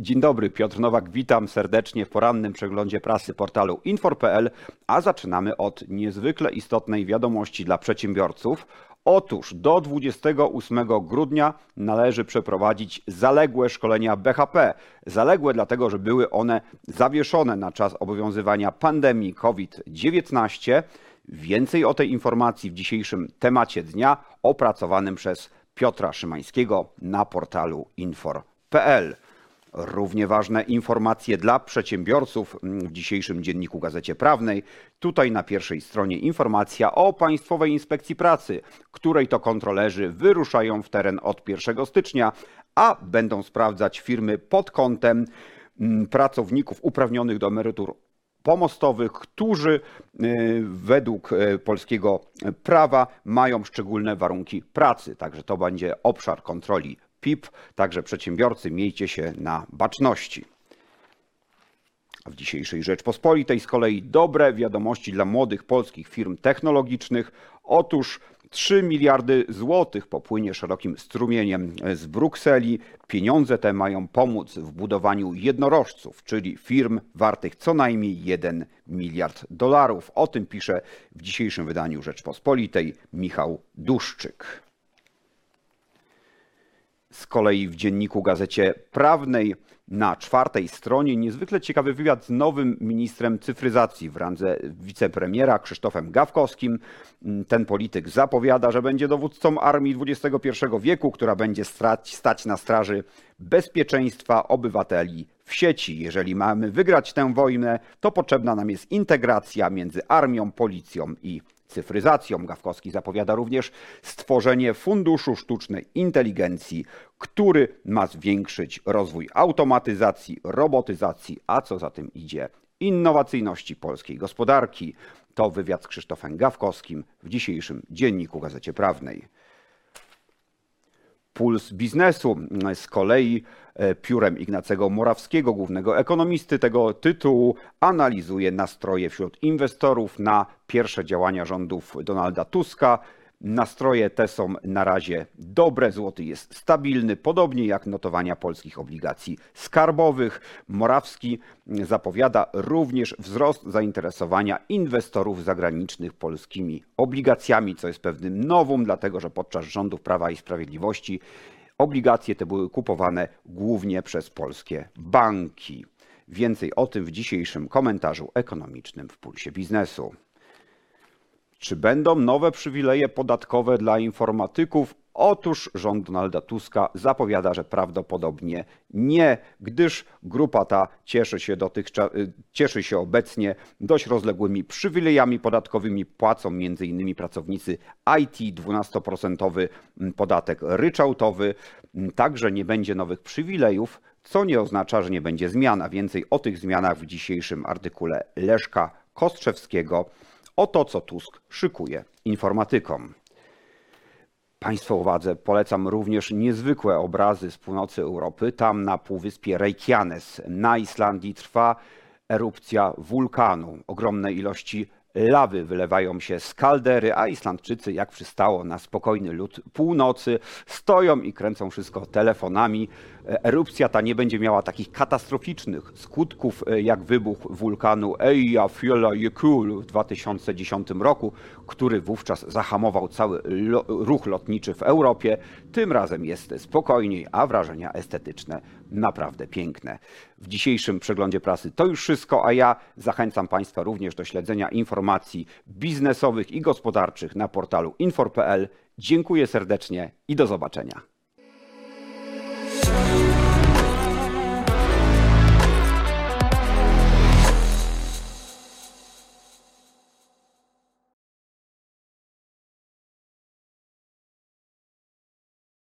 Dzień dobry, Piotr Nowak, witam serdecznie w porannym przeglądzie prasy portalu infor.pl, a zaczynamy od niezwykle istotnej wiadomości dla przedsiębiorców. Otóż do 28 grudnia należy przeprowadzić zaległe szkolenia BHP. Zaległe dlatego, że były one zawieszone na czas obowiązywania pandemii COVID-19. Więcej o tej informacji w dzisiejszym temacie dnia opracowanym przez Piotra Szymańskiego na portalu infor.pl. Równie ważne informacje dla przedsiębiorców w dzisiejszym dzienniku Gazecie Prawnej. Tutaj na pierwszej stronie informacja o Państwowej Inspekcji Pracy, której to kontrolerzy wyruszają w teren od 1 stycznia, a będą sprawdzać firmy pod kątem mm, pracowników uprawnionych do emerytur pomostowych, którzy y, według y, polskiego prawa mają szczególne warunki pracy. Także to będzie obszar kontroli PIP, także przedsiębiorcy miejcie się na baczności. A w dzisiejszej Rzeczpospolitej z kolei dobre wiadomości dla młodych polskich firm technologicznych. Otóż 3 miliardy złotych popłynie szerokim strumieniem z Brukseli. Pieniądze te mają pomóc w budowaniu jednorożców, czyli firm wartych co najmniej 1 miliard dolarów. O tym pisze w dzisiejszym wydaniu Rzeczpospolitej Michał Duszczyk. Z kolei w dzienniku Gazecie Prawnej na czwartej stronie niezwykle ciekawy wywiad z nowym ministrem cyfryzacji w randze wicepremiera Krzysztofem Gawkowskim. Ten polityk zapowiada, że będzie dowódcą armii XXI wieku, która będzie stać na straży bezpieczeństwa obywateli w sieci. Jeżeli mamy wygrać tę wojnę, to potrzebna nam jest integracja między armią, policją i cyfryzacją. Gawkowski zapowiada również stworzenie Funduszu Sztucznej Inteligencji, który ma zwiększyć rozwój automatyzacji, robotyzacji, a co za tym idzie, innowacyjności polskiej gospodarki. To wywiad z Krzysztofem Gawkowskim w dzisiejszym dzienniku Gazecie Prawnej. Puls biznesu. Z kolei e, piórem Ignacego Morawskiego, głównego ekonomisty tego tytułu, analizuje nastroje wśród inwestorów na pierwsze działania rządów Donalda Tuska Nastroje te są na razie dobre, złoty jest stabilny, podobnie jak notowania polskich obligacji skarbowych. Morawski zapowiada również wzrost zainteresowania inwestorów zagranicznych polskimi obligacjami, co jest pewnym nowum, dlatego że podczas rządów Prawa i Sprawiedliwości obligacje te były kupowane głównie przez polskie banki. Więcej o tym w dzisiejszym komentarzu ekonomicznym w Pulsie Biznesu. Czy będą nowe przywileje podatkowe dla informatyków? Otóż rząd Donalda Tuska zapowiada, że prawdopodobnie nie, gdyż grupa ta cieszy się, dotychczas, y, cieszy się obecnie dość rozległymi przywilejami podatkowymi. Płacą m.in. pracownicy IT 12% podatek ryczałtowy. Także nie będzie nowych przywilejów, co nie oznacza, że nie będzie zmiana. Więcej o tych zmianach w dzisiejszym artykule Leszka Kostrzewskiego o to, co Tusk szykuje informatykom. Państwo uwadze polecam również niezwykłe obrazy z północy Europy. Tam na półwyspie Reykjanes na Islandii trwa erupcja wulkanu. Ogromne ilości lawy wylewają się z kaldery, a Islandczycy, jak przystało na spokojny lud północy, stoją i kręcą wszystko telefonami. Erupcja ta nie będzie miała takich katastroficznych skutków e, jak wybuch wulkanu Eyjafjallajökull w 2010 roku, który wówczas zahamował cały ruch lotniczy w Europie. Tym razem jest spokojniej, a wrażenia estetyczne naprawdę piękne. W dzisiejszym przeglądzie prasy to już wszystko, a ja zachęcam Państwa również do śledzenia informacji biznesowych i gospodarczych na portalu infor.pl. Dziękuję serdecznie i do zobaczenia.